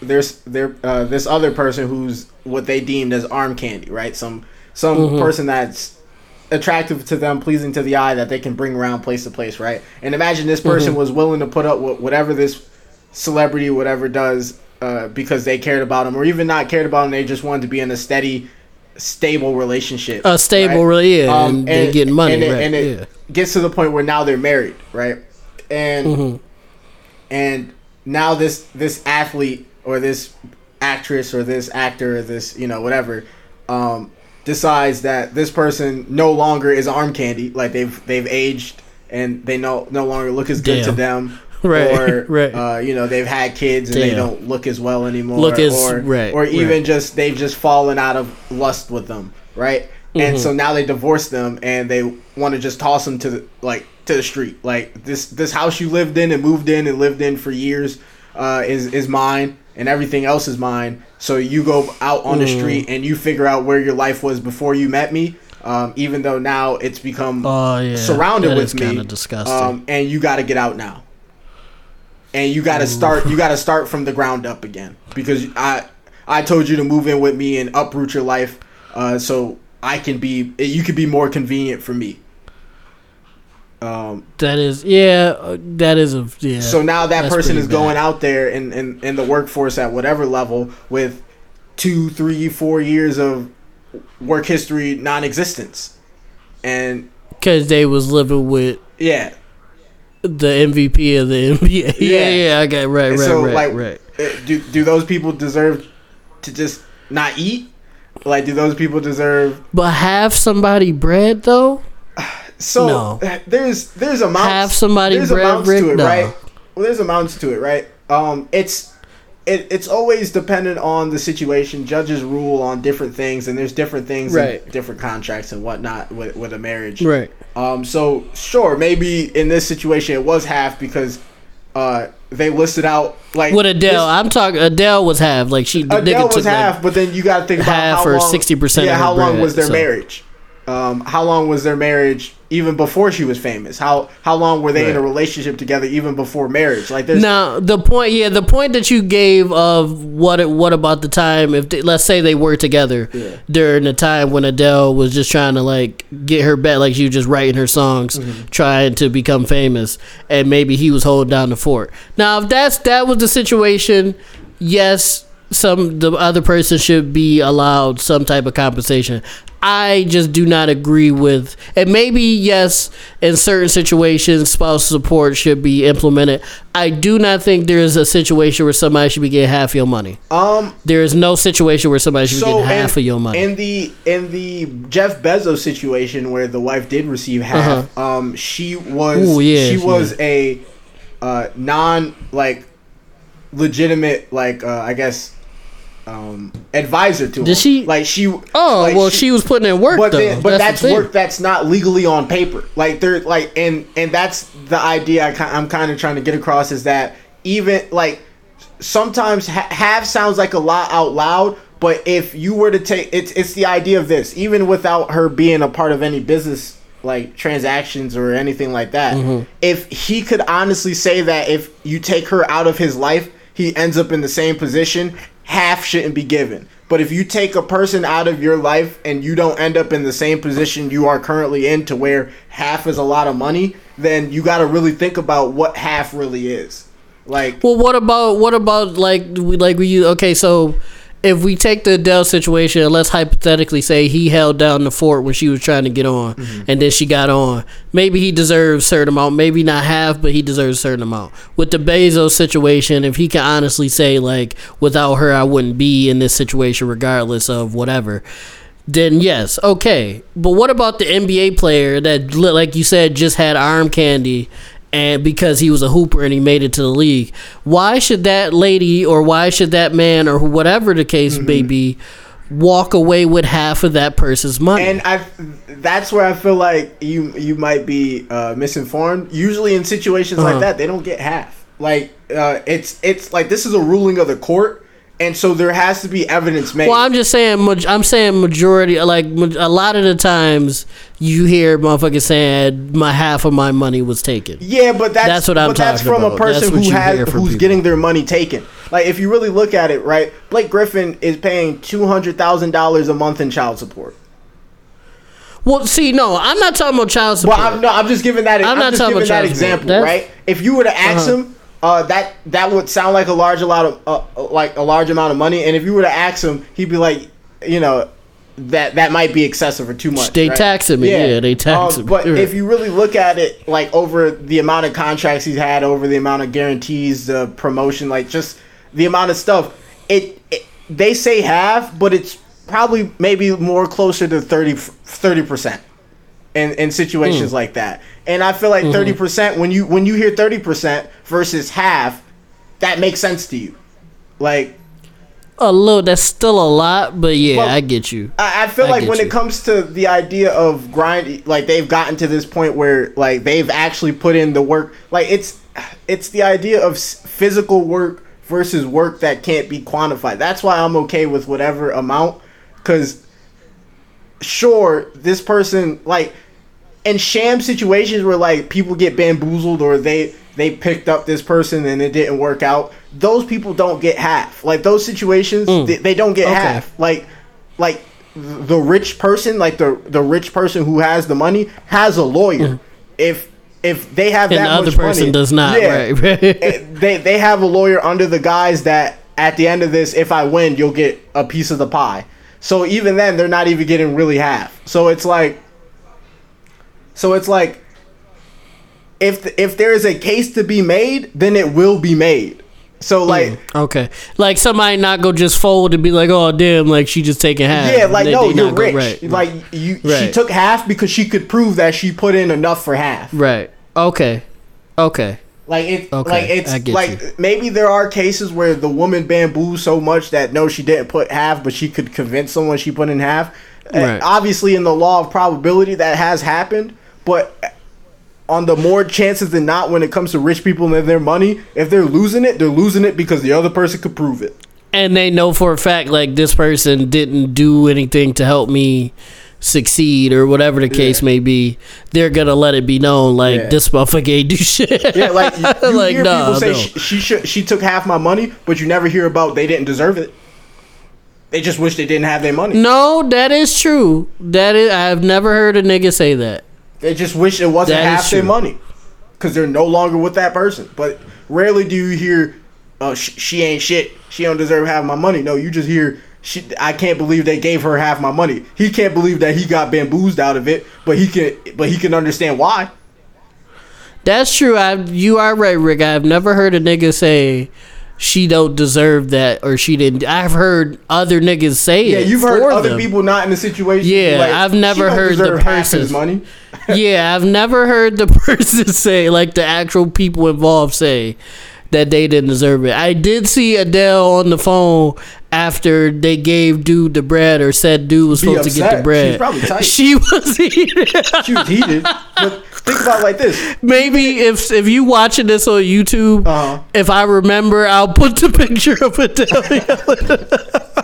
there's their uh, this other person who's what they deemed as arm candy, right? Some some Mm-hmm. person that's attractive to them, pleasing to the eye that they can bring around place to place, right? And imagine this person Mm-hmm. was willing to put up with whatever this celebrity, whatever does, uh, because they cared about him, or even not cared about him, they just wanted to be in a steady, stable relationship. A stable, right? really, yeah, Um, and they getting money, and it, right? and it yeah. gets to the point where now they're married, right? And Mm-hmm. and now this this athlete or this actress or this actor or this you know whatever um, decides that this person no longer is arm candy, like they've they've aged and they no no longer look as good to them. Right, or right. Uh, you know they've had kids and they don't look as well anymore. Look as- or, right, or even right. just they've just fallen out of lust with them, right? Mm-hmm. And so now they divorce them and they want to just toss them to the like to the street. Like this this house you lived in and moved in and lived in for years uh, is is mine and everything else is mine. So you go out on the Mm. street and you figure out where your life was before you met me. Um, even though now it's become Oh yeah, surrounded that with me, Kind of disgusting. um, and you got to get out now. And you got to start. You got to start from the ground up again because I I told you to move in with me and uproot your life, uh, so I can be. You could be more convenient for me. Um, that is, yeah, uh, that is a yeah. so now that person is going out there in, in, in the workforce at whatever level with two, three, four years of work history non-existence, and because they was living with yeah, the MVP of the NBA. Yeah, Yeah. yeah, I got right, right, so, right, like, right. Do do those people deserve to just not eat? Like, do those people deserve? But have somebody bread though. So No. there's there's amounts. Have somebody there's amounts Rick? to it, No. right? Well, there's amounts to it, right? Um, it's it, it's always dependent on the situation. Judges rule on different things, and there's different things, Right. different contracts and whatnot with with a marriage. Right. Um, so sure, maybe in this situation it was half because uh they listed out like With Adele, this- I'm talking. Adele was half. Like she, Adele was half, like, but then you got to think about half how or 60% Yeah, of how long bread, was their so- marriage? Um, how long was their marriage even before she was famous? How how long were they in a relationship together even before marriage? Like there's Now the point, yeah, the point that you gave of what it, what about the time if they, let's say they were together Yeah. during the time when Adele was just trying to like get her back, like she was just writing her songs, Mm-hmm. trying to become famous, and maybe he was holding down the fort. Now if that's that was the situation, yes, some the other person should be allowed some type of compensation. I just do not agree with, and maybe yes, in certain situations, spouse support should be implemented. I do not think there is a situation where somebody should be getting half your money. um There is no situation where somebody should be so getting in, half of your money. in the in the Jeff Bezos situation where the wife did receive half, um she was Uh-huh. Ooh, yeah, she was a uh non like legitimate like uh I guess um advisor to Did him. she- like she oh like, well, she, was putting in work but though. then, but the that's, work that's not legally on paper. Like they're like, and and that's the idea I, I'm kind of trying to get across is that even like sometimes ha- have sounds like a lot out loud, but if you were to take it's it's the idea of this, even without her being a part of any business like transactions or anything like that. Mm-hmm. If he could honestly say that if you take her out of his life, he ends up in the same position, half shouldn't be given. But if you take a person out of your life and you don't end up in the same position you are currently in to where half is a lot of money, then you got to really think about what half really is. Like Well, what about what about like we like we okay? So if we take the Adele situation, let's hypothetically say he held down the fort when she was trying to get on, Mm-hmm. and then she got on. Maybe he deserves a certain amount, maybe not half, but he deserves a certain amount. With the Bezos situation, if he can honestly say like, without her, I wouldn't be in this situation, regardless of whatever. Then yes, okay. But what about the NBA player that, like you said, just had arm candy, and because he was a hooper and he made it to the league? Why should that lady or why should that man or whatever the case may be walk away with half of that person's money? and I that's where I feel like you you might be uh, misinformed. Usually in situations Uh-huh. like that, they don't get half. Like uh, it's it's like this is a ruling of the court, and so there has to be evidence made. well, I'm just saying. I'm saying majority. Like a lot of the times, you hear motherfuckers saying my half of my money was taken. Yeah, but that's, That's what I'm but that's from a about. That's person who has who's people. getting their money taken. Like if you really look at it, right? Blake Griffin is paying two hundred thousand dollars a month in child support. Well, see, no, I'm not talking about child support. Well, I'm no, I'm just giving that. I'm, I'm not talking giving about that example, right? If you were to ask Uh-huh. him, uh, that that would sound like a large a lot of uh, like a large amount of money. And if you were to ask him, he'd be like, you know, that that might be excessive or too much. They right? tax him, yeah, they tax him. But You're if you really look at it, like over the amount of contracts he's had, over the amount of guarantees, the promotion, like just the amount of stuff, it, it they say half, but it's probably maybe more closer to 30 percent in in situations Hmm. like that. And I feel Mm-hmm. like 30 percent when you when you hear thirty percent versus half, that makes sense to you. Like a little, that's still a lot, but yeah, Well, I get you. I, I feel I like when you. it comes to the idea of grind, like they've gotten to this point where like they've actually put in the work. Like it's it's the idea of physical work versus work that can't be quantified. That's why I'm okay with whatever amount, because sure this person like in sham situations where like people get bamboozled or they they picked up this person and it didn't work out those people don't get half like those situations they, they don't get Mm. Okay. half like like the rich person like the the rich person who has the money has a lawyer if if they have Mm. And that the other person money, does not, yeah, right, right. eh, they they have a lawyer under the guise that at the end of this if i win you'll get a piece of the pie so even then they're not even getting really half so it's like so it's like if if there is a case to be made then it will be made so like Okay, like somebody not go just fold and be like, oh damn, like she just taking half. yeah like They- no they you're go- rich right, like you she took half because she could prove that she put in enough for half right. Okay, okay. Like it, Okay, like I it's like you. maybe there are cases where the woman bamboos so much that no, she didn't put half, but she could convince someone she put in half. Uh, Right. obviously, in the law of probability, that has happened, but on the more chances than not, when it comes to rich people and their money, if they're losing it, they're losing it because the other person could prove it. And they know for a fact like this person didn't do anything to help me succeed or whatever the case Yeah. may be. They're gonna let it be known like Yeah. this motherfucker ain't do shit. Yeah, like you, you Like, hear nah, people say no. she, she should she took half my money, but you never hear about they didn't deserve it. They just wish they didn't have their money. No, that is true. That is, I've never heard a nigga say that. They just wish it wasn't That half their money because they're no longer with that person. But rarely do you hear, "Oh, sh- she ain't shit. She don't deserve half my money." No, you just hear, she, "I can't believe they gave her half my money." He can't believe that he got bamboozled out of it, but he can, but he can understand why. That's true. I you are right, Rick. I've never heard a nigga say she don't deserve that or she didn't. I've heard other niggas say Yeah, it. you've heard other them. people not in the situation. Yeah, like, I've "She never heard the person- money. yeah, I've never heard the person say like the actual people involved say that they didn't deserve it. I did see Adele on the phone after they gave dude the bread or said dude was supposed to get the bread. She's probably tight. She was eating. She was heated. But think about it like this. Maybe if if you watching this on YouTube, Uh-huh. if I remember, I'll put the picture of Adele.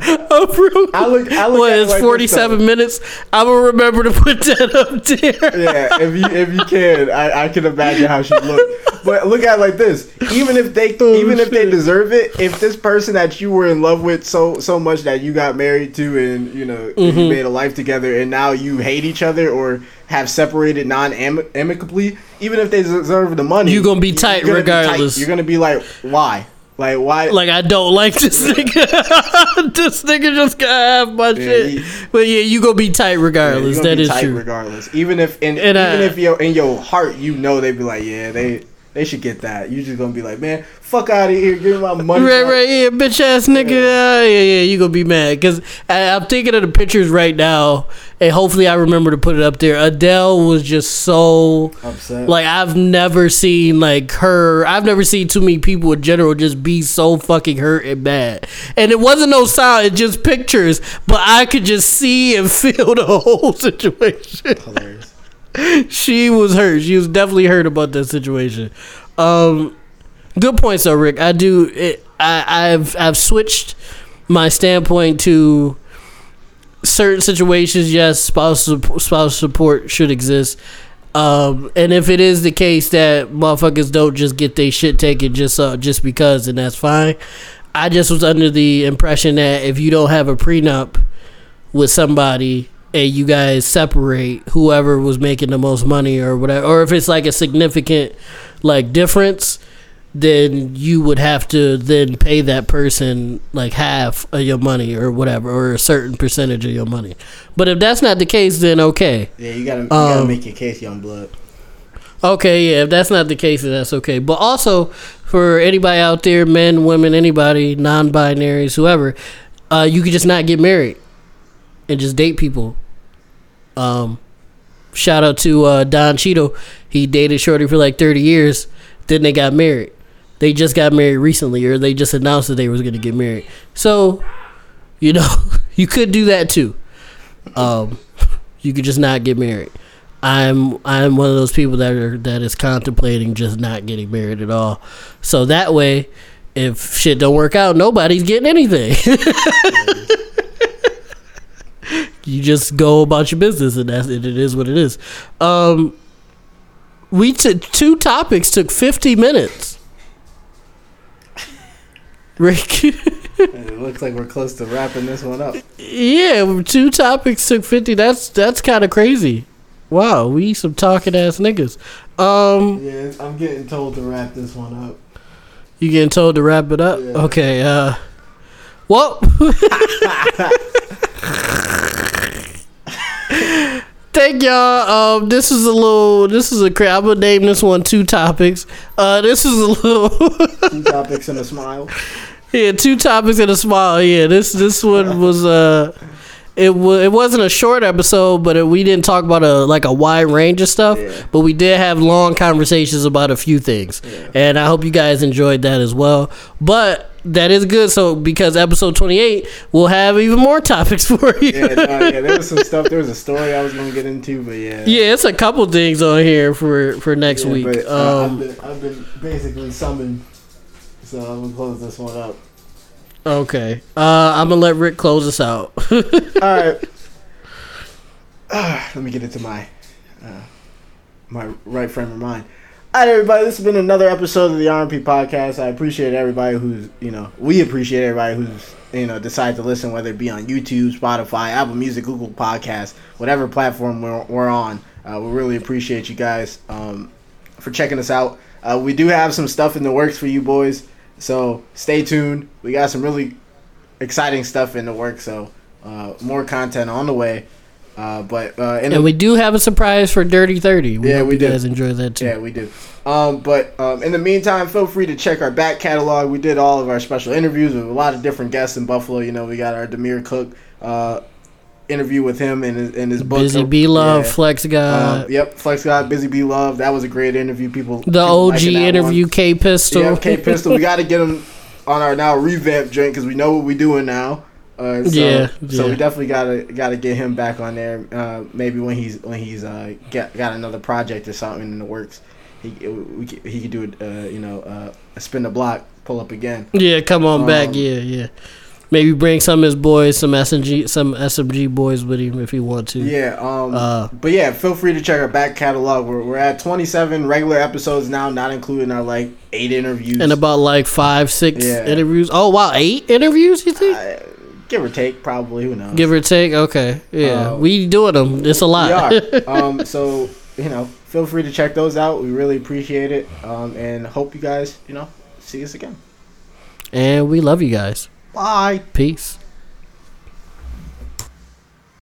I look. I look What at it's like forty seven minutes. I will remember to put that up there. yeah, if you if you can, I, I can imagine how she looked. But look at it like this: even if they Oh, even if they deserve it, if this person that you were in love with so so much that you got married to and you know Mm-hmm. you made a life together, and now you hate each other or have separated non amicably, even if they deserve the money, you're gonna be tight you're gonna be regardless. You're gonna be like, why? Like why? Like I don't like this nigga. this nigga just got half my shit. he- but yeah, you gonna be tight regardless. you're that be is tight true. regardless. Even if in And, even uh, if you're in your heart, you know they'd be like, yeah, they they should get that. You just gonna be like, man, fuck out of here, give me my money. Right, back." right, yeah, bitch ass nigga. Yeah, ah, yeah, yeah. You gonna be mad because I'm thinking of the pictures right now, and hopefully I remember to put it up there. Adele was just so Upset. like I've never seen like her. I've never seen too many people in general just be so fucking hurt and mad. And it wasn't no sound; it just pictures. But I could just see and feel the whole situation. Hilarious. she was hurt. She was definitely hurt about that situation. Um, good points, though, Rick. I do. It, I, I've I've switched my standpoint to certain situations. Yes, spouse spouse support should exist. Um, and if it is the case that motherfuckers don't just get their shit taken just uh, just because, and that's fine. I just was under the impression that if you don't have a prenup with somebody, and you guys separate whoever was making the most money or whatever, or if it's like a significant like difference, then you would have to then pay that person like half of your money or whatever, or a certain percentage of your money. But if that's not the case, then okay. Yeah, you gotta you gotta Um, make your case, young blood. Okay, yeah, if that's not the case, then that's okay. But also for anybody out there, men, women, anybody, non-binaries, whoever, uh, you could just not get married and just date people. Um, shout out to uh, Don Cheadle. He dated Shorty for like thirty years. Then they got married. They just got married recently, or they just announced that they was gonna get married. So, you know, you could do that too. Um, you could just not get married. I'm I'm one of those people that are that is contemplating just not getting married at all. So that way, if shit don't work out, nobody's getting anything. you just go about your business, and that's it. It is what it is. Um, we took two topics took 50 minutes. Rick, it looks like we're close to wrapping this one up. yeah, two topics took 50. That's that's kind of crazy. Wow, we some talking ass niggas. Um, Yeah, I'm getting told to wrap this one up. You getting told to wrap it up? Yeah. Okay. Uh, well, thank y'all. Um, this is a little. This is a. cra- I'm gonna name this one two topics. Uh, this is a little. Two topics and a smile. yeah, two topics and a smile. Yeah, this this one was uh. It was it wasn't a short episode, but it, we didn't talk about a like a wide range of stuff. Yeah. But we did have long conversations about a few things, Yeah. and I hope you guys enjoyed that as well. But that is good. So because episode twenty eight, we'll have even more topics for you. Yeah, no, yeah, there was some stuff. There was a story I was gonna get into, but yeah. Yeah, it's a couple things on here for for next Yeah, week. but, uh, um, I've, been, I've been basically summoned, so I'm gonna close this one up. Okay, uh, I'm gonna let Rick close us out. All right. Ah, let me get into my uh, my right frame of mind. All right, everybody. This has been another episode of the RMP podcast. I appreciate everybody who's you know we appreciate everybody who's you know decided to listen, whether it be on YouTube, Spotify, Apple Music, Google Podcasts, whatever platform we're, we're on. Uh, we really appreciate you guys um, for checking us out. Uh, we do have some stuff in the works for you boys, so stay tuned. We got some really exciting stuff in the works, so uh, more content on the way. Uh, but uh, the, and we do have a surprise for Dirty Thirty. We Yeah, we you do. guys enjoy that too. yeah, we do. Um, but um, in the meantime, feel free to check our back catalog. We did all of our special interviews with a lot of different guests in Buffalo. You know, we got our Demir Cook uh, interview with him and his, and his book. Busy B Love, Yeah. Flex God, Um, yep, Flex God, Busy Bee Love. That was a great interview. People, the people OG interview, one. K Pistol. Yeah, K Pistol. we got to get him on our now revamped joint because we know what we're doing now. Uh, so, Yeah, so we definitely gotta gotta get him back on there. Uh, maybe when he's when he's uh, got got another project or something in the works, he we, could- he could do it. Uh, you know, uh, spin the block, pull up again. Yeah, come on back. Um, Yeah, yeah. Maybe bring some of his boys, some SMG, some SMG boys with him if he want to. Yeah. Um. Uh, but yeah, feel free to check our back catalog. We're we're at 27 regular episodes now, not including our like eight interviews. and about like five, six Yeah. interviews. Oh wow, eight interviews? You think? Uh, give or take, probably. Who knows? Give or take. Okay, yeah, Uh, we doing them. It's a lot. We are. um, so you know, feel free to check those out. We really appreciate it, um, and hope you guys, you know, see us again. and we love you guys. Bye. Peace.